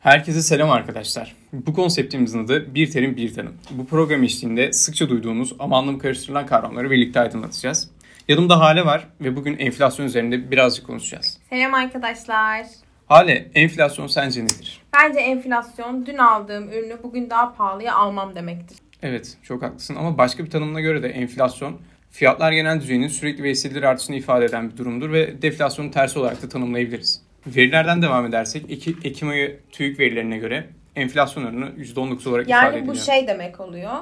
Herkese selam arkadaşlar. Bu konseptimizin adı Bir Terim Bir Tanım. Bu program eşliğinde sıkça duyduğunuz ama anlam karıştırılan kavramları birlikte aydınlatacağız. Yanımda Hale var ve bugün enflasyon üzerinde birazcık konuşacağız. Selam arkadaşlar. Hale, enflasyon sence nedir? Bence enflasyon dün aldığım ürünü bugün daha pahalıya almam demektir. Evet, çok haklısın ama başka bir tanımına göre de enflasyon fiyatlar genel düzeyinin sürekli ve hissedilir artışını ifade eden bir durumdur ve deflasyonun tersi olarak da tanımlayabiliriz. Verilerden devam edersek Eki, Ekim ayı TÜİK verilerine göre enflasyon oranı %19 olarak ifade Yani ediliyor. bu şey demek oluyor.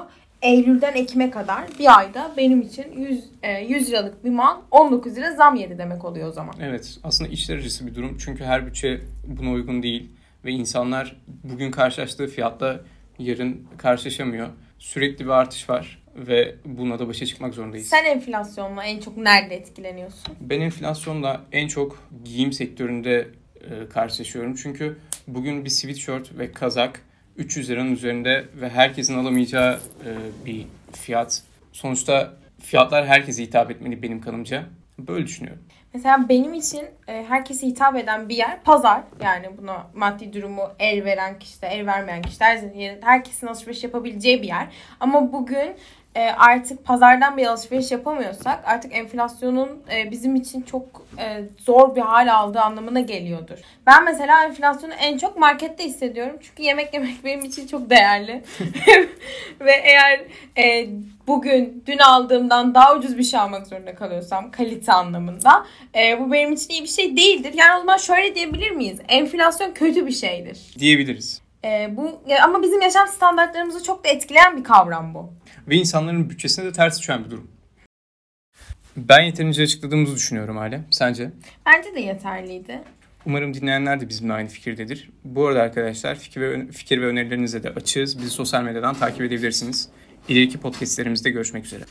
Eylül'den Ekim'e kadar bir ayda benim için 100, e, 100 liralık bir mal 19 lira zam yedi demek oluyor o zaman. Evet aslında içler acısı bir durum çünkü her bütçe buna uygun değil ve insanlar bugün karşılaştığı fiyatla yarın karşılaşamıyor. Sürekli bir artış var ve buna da başa çıkmak zorundayız. Sen enflasyonla en çok nerede etkileniyorsun? Ben enflasyonla en çok giyim sektöründe e, karşılaşıyorum. Çünkü bugün bir sweatshirt ve kazak 300 liranın üzerinde ve herkesin alamayacağı e, bir fiyat. Sonuçta fiyatlar herkese hitap etmeli benim kanımca. Böyle düşünüyorum. Mesela benim için e, herkese hitap eden bir yer pazar. Yani buna maddi durumu el veren kişi de el vermeyen kişi de her- herkesin alışveriş yapabileceği bir yer. Ama bugün e, artık pazardan bir alışveriş yapamıyorsak artık enflasyonun e, bizim için çok e, zor bir hal aldığı anlamına geliyordur. Ben mesela enflasyonu en çok markette hissediyorum. Çünkü yemek yemek benim için çok değerli. Ve eğer e, bugün dün aldığımdan daha ucuz bir şey almak zorunda kalıyorsam kalite anlamında e, bu benim için iyi bir şey değildir. Yani o zaman şöyle diyebilir miyiz? Enflasyon kötü bir şeydir. Diyebiliriz. E, bu ya- ama bizim yaşam standartlarımızı çok da etkileyen bir kavram bu. Ve insanların bütçesine de ters düşen bir durum. Ben yeterince açıkladığımızı düşünüyorum hala. Sence? Bence de yeterliydi. Umarım dinleyenler de bizimle aynı fikirdedir. Bu arada arkadaşlar fikir ve, fikir ve önerilerinize de açığız. Bizi sosyal medyadan takip edebilirsiniz. İleriki podcastlerimizde görüşmek üzere.